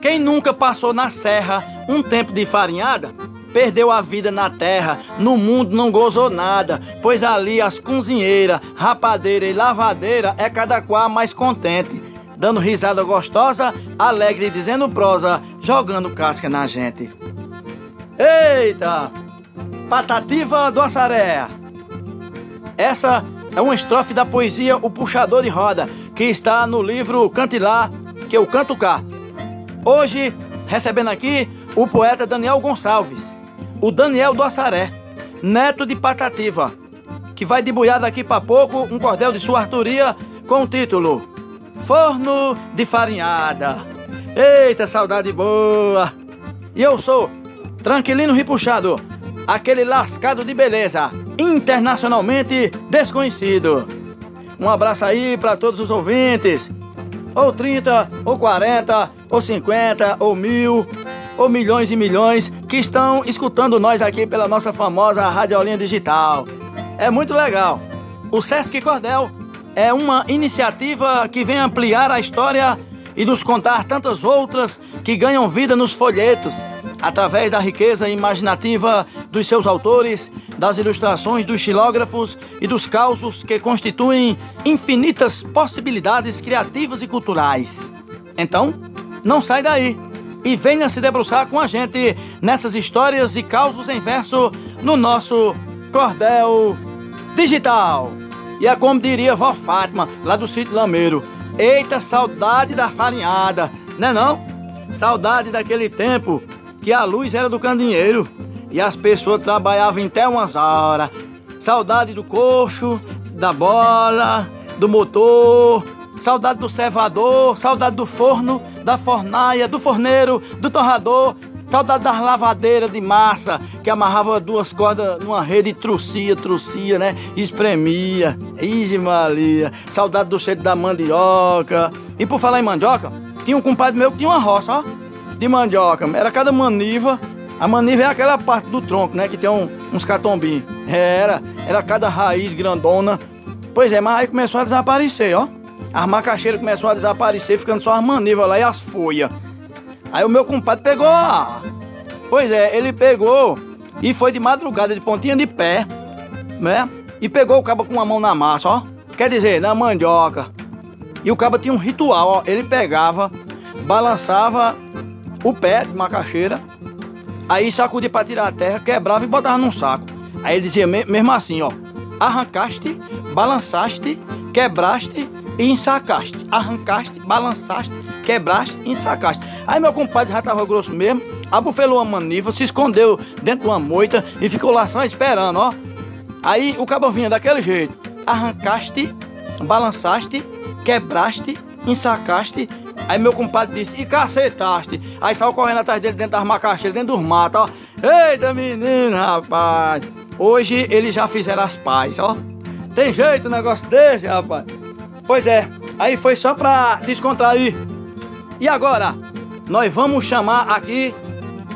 Quem nunca passou na serra um tempo de farinhada, perdeu a vida na terra, no mundo não gozou nada, pois ali as cozinheiras, rapadeira e lavadeira é cada qual mais contente, dando risada gostosa, alegre dizendo prosa, jogando casca na gente. Eita! Patativa do Assaré. Essa é uma estrofe da poesia O Puxador de Roda, que está no livro Cante Lá, que eu canto cá, Hoje, recebendo aqui o poeta Daniel Gonçalves, o Daniel do Assaré, neto de Patativa, que vai debulhar daqui para pouco um cordel de sua Arturia com o título Forno de Farinhada. Eita, saudade boa! E eu sou Tranquilino Ripuxado, aquele lascado de beleza, internacionalmente desconhecido. Um abraço aí para todos os ouvintes ou 30, ou 40, ou 50, ou mil, ou milhões e milhões que estão escutando nós aqui pela nossa famosa radiolinha digital. É muito legal. O Sesc Cordel é uma iniciativa que vem ampliar a história e nos contar tantas outras que ganham vida nos folhetos, através da riqueza imaginativa dos seus autores, das ilustrações dos xilógrafos e dos causos que constituem infinitas possibilidades criativas e culturais. Então, não sai daí e venha se debruçar com a gente nessas histórias e causos em verso no nosso Cordel Digital. E é como diria vó Fátima, lá do sítio Lameiro. Eita, saudade da farinhada, né não? Saudade daquele tempo que a luz era do candinheiro e as pessoas trabalhavam até umas horas. Saudade do coxo, da bola, do motor, saudade do cevador, saudade do forno, da fornaia, do forneiro, do torrador, saudade das lavadeiras de massa que amarrava duas cordas numa rede e trucia, trucia, né? Espremia. Ige Maria. Saudade do cheiro da mandioca. E por falar em mandioca, tinha um compadre meu que tinha uma roça, ó de mandioca. Era cada maniva. A maniva é aquela parte do tronco, né? Que tem um, uns catombinhos. Era, era cada raiz grandona. Pois é, mas aí começou a desaparecer, ó. As macaxeiras começaram a desaparecer, ficando só as manivas lá e as folhas. Aí o meu compadre pegou a... Pois é, ele pegou e foi de madrugada, de pontinha de pé, né? E pegou o cabo com uma mão na massa, ó. Quer dizer, na mandioca. E o cabo tinha um ritual, ó. Ele pegava, balançava o pé de macaxeira, aí sacudia para tirar a terra, quebrava e botava num saco. Aí ele dizia mesmo assim, ó, arrancaste, balançaste, quebraste e ensacaste. Arrancaste, balançaste, quebraste e ensacaste. Aí meu compadre já estava grosso mesmo, abufelou a maniva, se escondeu dentro de uma moita e ficou lá só esperando, ó. Aí o cabo vinha daquele jeito. Arrancaste, balançaste, quebraste, ensacaste Aí meu compadre disse, e cacetaste. Aí saiu correndo atrás dele dentro das macaxeiras, dentro dos matos, ó. Eita menino, rapaz. Hoje eles já fizeram as paz, ó. Tem jeito um negócio desse, rapaz. Pois é, aí foi só pra descontrair. E agora, nós vamos chamar aqui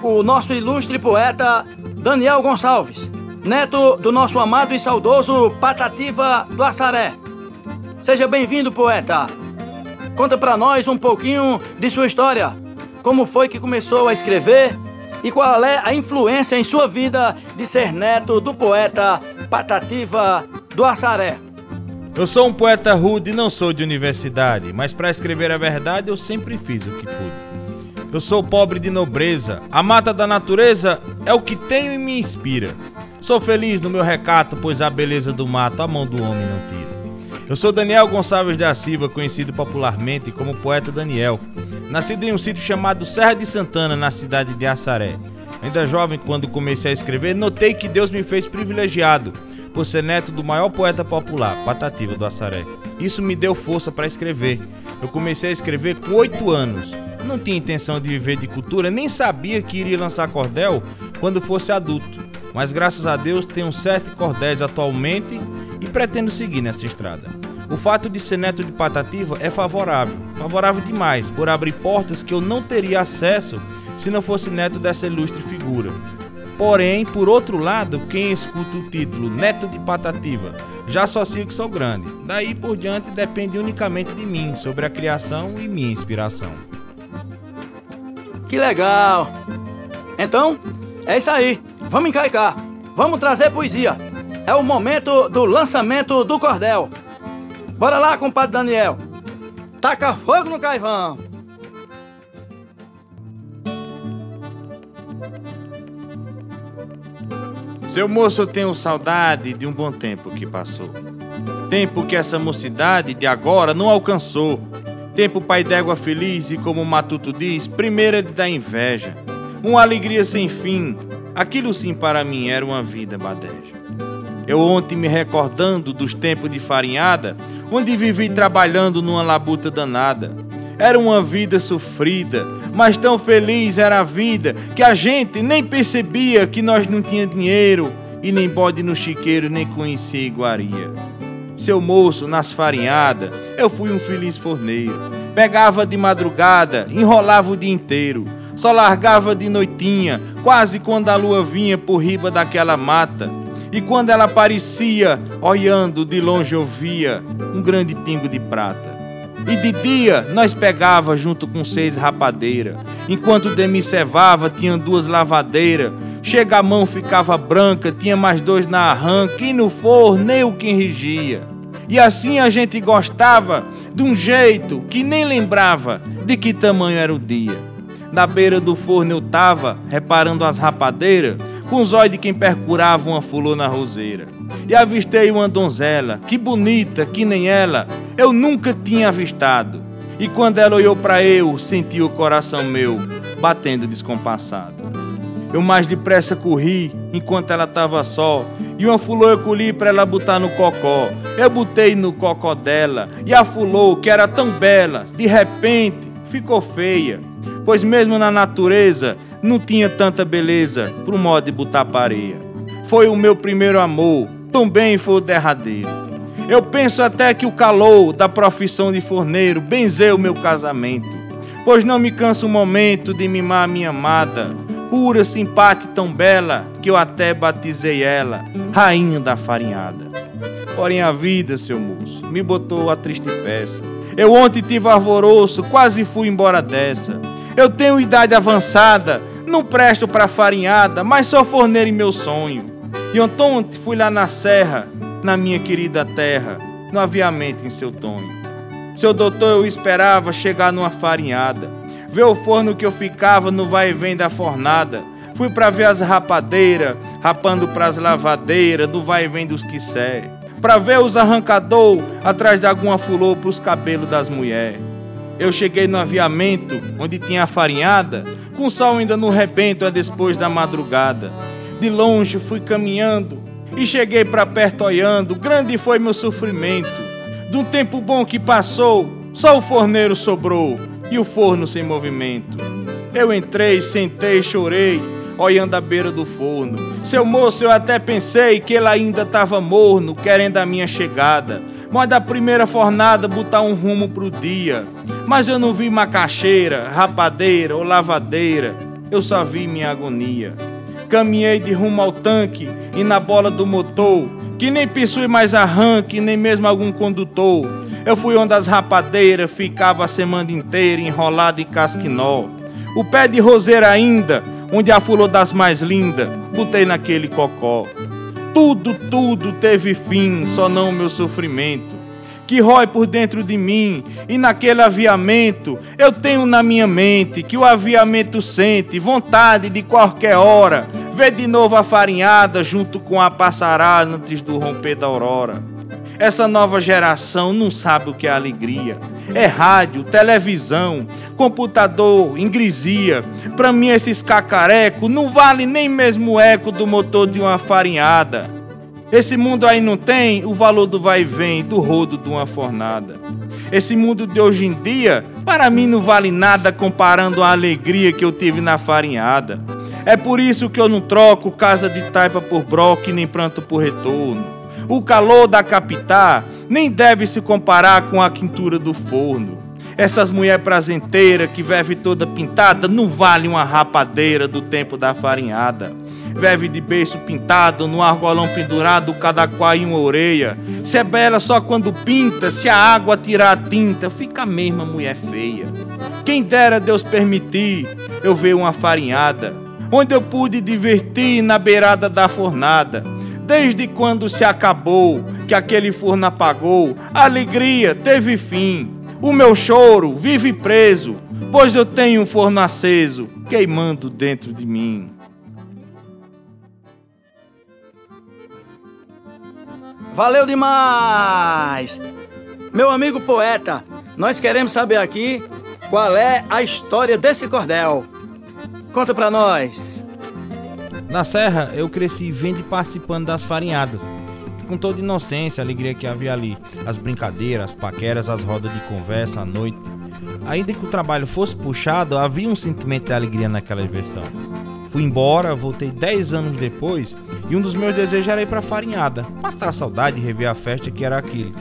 o nosso ilustre poeta Daniel Gonçalves, neto do nosso amado e saudoso Patativa do Assaré. Seja bem-vindo, poeta. Conta para nós um pouquinho de sua história. Como foi que começou a escrever e qual é a influência em sua vida de ser neto do poeta Patativa do Assaré? Eu sou um poeta rude e não sou de universidade, mas para escrever a verdade eu sempre fiz o que pude. Eu sou pobre de nobreza, a mata da natureza é o que tenho e me inspira. Sou feliz no meu recato, pois a beleza do mato a mão do homem não tira. Eu sou Daniel Gonçalves da Silva, conhecido popularmente como Poeta Daniel. Nascido em um sítio chamado Serra de Santana, na cidade de Assaré. Ainda jovem, quando comecei a escrever, notei que Deus me fez privilegiado por ser neto do maior poeta popular, Patativa do Assaré. Isso me deu força para escrever. Eu comecei a escrever com oito anos. Não tinha intenção de viver de cultura, nem sabia que iria lançar cordel quando fosse adulto. Mas graças a Deus tenho sete cordéis atualmente e pretendo seguir nessa estrada. O fato de ser neto de Patativa é favorável, favorável demais, por abrir portas que eu não teria acesso se não fosse neto dessa ilustre figura. Porém, por outro lado, quem escuta o título Neto de Patativa já associa que sou grande. Daí por diante depende unicamente de mim sobre a criação e minha inspiração. Que legal! Então, é isso aí. Vamos encaicar. Vamos trazer poesia. É o momento do lançamento do cordel. Bora lá, compadre Daniel. Taca fogo no caivão. Seu moço, eu tenho saudade de um bom tempo que passou. Tempo que essa mocidade de agora não alcançou. Tempo pai d'égua feliz e como o Matuto diz, primeira de dar inveja. Uma alegria sem fim. Aquilo sim para mim era uma vida badeja. Eu ontem me recordando dos tempos de farinhada, onde vivi trabalhando numa labuta danada. Era uma vida sofrida, mas tão feliz era a vida que a gente nem percebia que nós não tinha dinheiro e nem bode no chiqueiro nem conhecia iguaria. Seu moço, nas farinhadas, eu fui um feliz forneiro. Pegava de madrugada, enrolava o dia inteiro. Só largava de noitinha, quase quando a lua vinha por riba daquela mata. E quando ela aparecia, olhando de longe eu via um grande pingo de prata. E de dia nós pegava junto com seis rapadeiras. Enquanto de me cevava, tinha duas lavadeiras. Chega a mão ficava branca, tinha mais dois na arranca. E no forno nem o que regia. E assim a gente gostava de um jeito que nem lembrava de que tamanho era o dia. Na beira do forno eu tava, reparando as rapadeiras, com os olhos de quem percurava uma fulô na roseira e avistei uma donzela, que bonita, que nem ela, eu nunca tinha avistado. E quando ela olhou para eu, senti o coração meu batendo descompassado. Eu mais depressa corri, enquanto ela estava só, e uma fulô eu colhi para ela botar no cocó. Eu botei no cocó dela, e a fulô, que era tão bela, de repente ficou feia, pois mesmo na natureza não tinha tanta beleza pro modo de botar pareia. Foi o meu primeiro amor, também foi o derradeiro. Eu penso até que o calor da profissão de forneiro benzeu meu casamento, pois não me cansa o momento de mimar a minha amada, pura, simpática tão bela, que eu até batizei ela, rainha da farinhada. Porém a vida, seu moço, me botou a triste peça. Eu ontem tive alvoroço, quase fui embora dessa. Eu tenho idade avançada, não presto para farinhada, mas sou forneiro em meu sonho. E ontem fui lá na serra, na minha querida terra, no aviamento em seu tonho. Seu doutor, eu esperava chegar numa farinhada, ver o forno que eu ficava no vai e vem da fornada. Fui para ver as rapadeiras, rapando pras lavadeiras, do vai e vem dos quissé. Para ver os arrancador atrás de alguma fulô pros cabelos das mulheres. Eu cheguei no aviamento, onde tinha a farinhada, com o sol ainda no rebento, a depois da madrugada. De longe fui caminhando e cheguei para perto olhando. Grande foi meu sofrimento. De um tempo bom que passou, só o forneiro sobrou e o forno sem movimento. Eu entrei, sentei, chorei, olhando a beira do forno. Seu moço, eu até pensei que ele ainda estava morno, querendo a minha chegada. Mas da primeira fornada botar um rumo pro dia. Mas eu não vi macaxeira, rapadeira ou lavadeira. Eu só vi minha agonia. Caminhei de rumo ao tanque e na bola do motor, que nem possui mais arranque, nem mesmo algum condutor. Eu fui onde as rapadeiras ficava a semana inteira enrolado em casquinó. O pé de roseira ainda, onde a flor das mais lindas, botei naquele cocó. Tudo, tudo teve fim, só não o meu sofrimento que rói por dentro de mim, e naquele aviamento eu tenho na minha mente que o aviamento sente vontade de qualquer hora ver de novo a farinhada junto com a passarada antes do romper da aurora. Essa nova geração não sabe o que é alegria. É rádio, televisão, computador, ingresia. Para mim esses cacareco não vale nem mesmo o eco do motor de uma farinhada. Esse mundo aí não tem o valor do vai e vem, do rodo de uma fornada. Esse mundo de hoje em dia, para mim não vale nada comparando a alegria que eu tive na farinhada. É por isso que eu não troco casa de taipa por broque, nem pranto por retorno. O calor da capital nem deve se comparar com a quintura do forno. Essas mulher prazenteiras que vive toda pintada não vale uma rapadeira do tempo da farinhada. Veve de beiço pintado, no argolão pendurado, cada qual em uma orelha. Se é bela só quando pinta, se a água tirar a tinta, fica a mesma mulher feia. Quem dera Deus permitir eu ver uma farinhada, onde eu pude divertir na beirada da fornada. Desde quando se acabou, que aquele forno apagou, a alegria teve fim. O meu choro vive preso, pois eu tenho um forno aceso queimando dentro de mim. Valeu demais! Meu amigo poeta, nós queremos saber aqui qual é a história desse cordel. Conta pra nós. Na Serra, eu cresci vendo e participando das farinhadas. Com toda inocência, alegria que havia ali. As brincadeiras, as paqueras, as rodas de conversa à noite. Ainda que o trabalho fosse puxado, havia um sentimento de alegria naquela diversão. Fui embora, voltei 10 anos depois e um dos meus desejos era ir para farinhada, matar a saudade e rever a festa que era aquilo.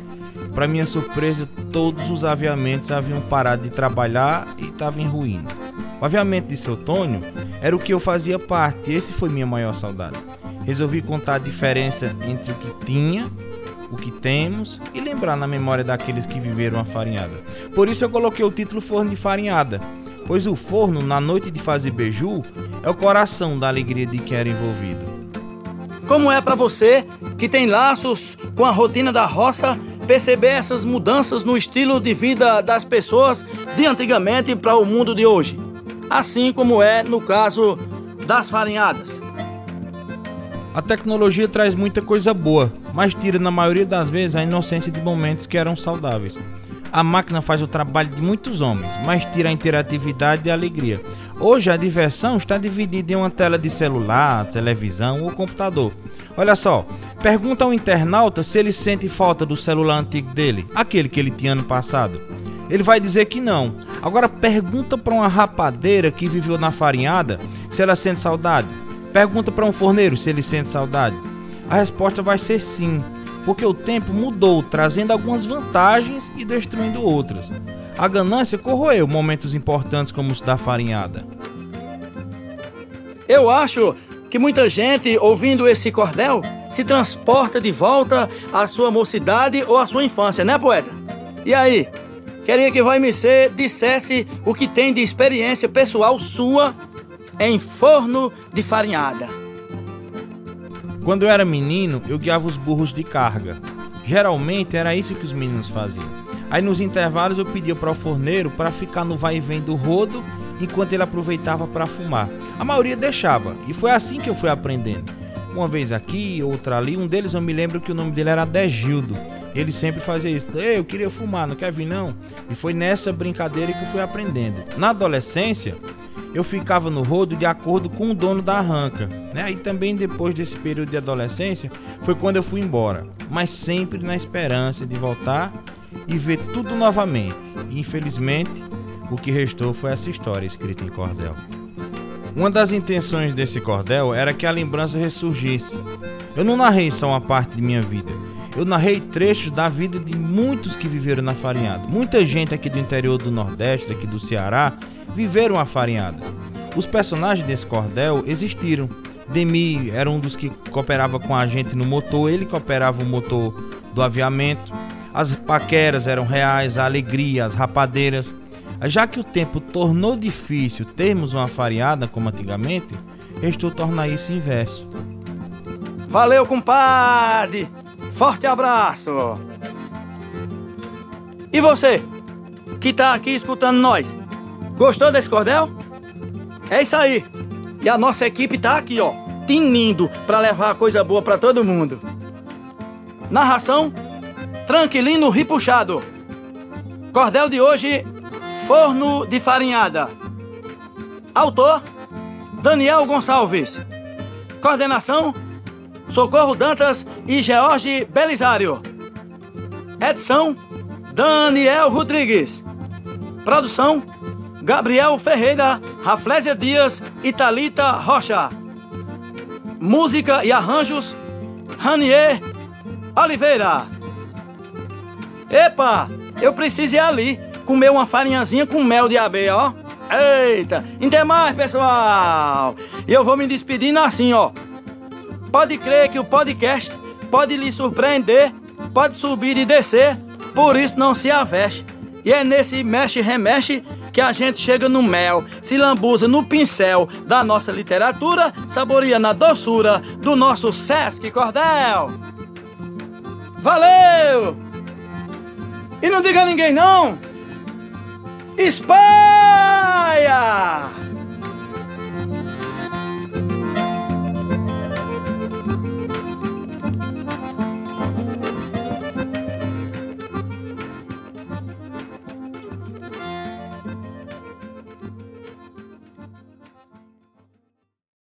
Para minha surpresa, todos os aviamentos haviam parado de trabalhar e estavam em ruína. O aviamento de seu Tônio era o que eu fazia parte, esse foi minha maior saudade. Resolvi contar a diferença entre o que tinha, o que temos e lembrar na memória daqueles que viveram a farinhada. Por isso eu coloquei o título Forno de Farinhada pois o forno, na noite de fazer beiju, é o coração da alegria de quem era envolvido. Como é para você que tem laços com a rotina da roça perceber essas mudanças no estilo de vida das pessoas de antigamente para o mundo de hoje? Assim como é no caso das farinhadas. A tecnologia traz muita coisa boa, mas tira na maioria das vezes a inocência de momentos que eram saudáveis. A máquina faz o trabalho de muitos homens, mas tira a interatividade e a alegria. Hoje a diversão está dividida em uma tela de celular, televisão ou computador. Olha só, pergunta ao internauta se ele sente falta do celular antigo dele, aquele que ele tinha ano passado. Ele vai dizer que não. Agora pergunta para uma rapadeira que viveu na farinhada se ela sente saudade. Pergunta para um forneiro se ele sente saudade. A resposta vai ser sim porque o tempo mudou, trazendo algumas vantagens e destruindo outras. A ganância corroeu momentos importantes como os da farinhada. Eu acho que muita gente, ouvindo esse cordel, se transporta de volta à sua mocidade ou à sua infância, né, poeta? E aí? Queria que Vai MC dissesse o que tem de experiência pessoal sua em forno de farinhada. Quando eu era menino, eu guiava os burros de carga. Geralmente era isso que os meninos faziam. Aí nos intervalos eu pedia para o forneiro para ficar no vai e vem do rodo enquanto ele aproveitava para fumar. A maioria deixava, e foi assim que eu fui aprendendo. Uma vez aqui, outra ali, um deles eu me lembro que o nome dele era Degildo. Ele sempre fazia isso. Ei, eu queria fumar, não quer vir não? E foi nessa brincadeira que eu fui aprendendo. Na adolescência, eu ficava no rodo de acordo com o dono da arranca. Né? E também depois desse período de adolescência foi quando eu fui embora, mas sempre na esperança de voltar e ver tudo novamente. E, infelizmente, o que restou foi essa história escrita em cordel. Uma das intenções desse cordel era que a lembrança ressurgisse. Eu não narrei só uma parte de minha vida. Eu narrei trechos da vida de muitos que viveram na farinhada. Muita gente aqui do interior do Nordeste, aqui do Ceará, viveram a farinhada. Os personagens desse cordel existiram. Demi era um dos que cooperava com a gente no motor, ele que operava o motor do aviamento. As paqueras eram reais, a alegria, as rapadeiras. Já que o tempo tornou difícil termos uma farinhada como antigamente, restou tornar isso inverso. Valeu, compadre! Forte abraço! E você, que está aqui escutando nós? Gostou desse cordel? É isso aí. E a nossa equipe tá aqui, ó, tinindo para levar coisa boa para todo mundo. Narração: Tranquilino Ripuxado. Cordel de hoje: Forno de Farinhada. Autor: Daniel Gonçalves. Coordenação: Socorro Dantas e George Belisário. Edição: Daniel Rodrigues. Produção: Gabriel Ferreira, Raflésia Dias e Talita Rocha. Música e arranjos, Ranier Oliveira. Epa, eu preciso ir ali comer uma farinhazinha com mel de abelha, ó. Eita, até mais, pessoal. E eu vou me despedindo assim, ó Pode crer que o podcast pode lhe surpreender, pode subir e descer, por isso não se aveste. E é nesse mexe-remexe que a gente chega no mel, se lambuza no pincel da nossa literatura, saboreando a doçura do nosso Sesc Cordel. Valeu! E não diga a ninguém não! Espalha!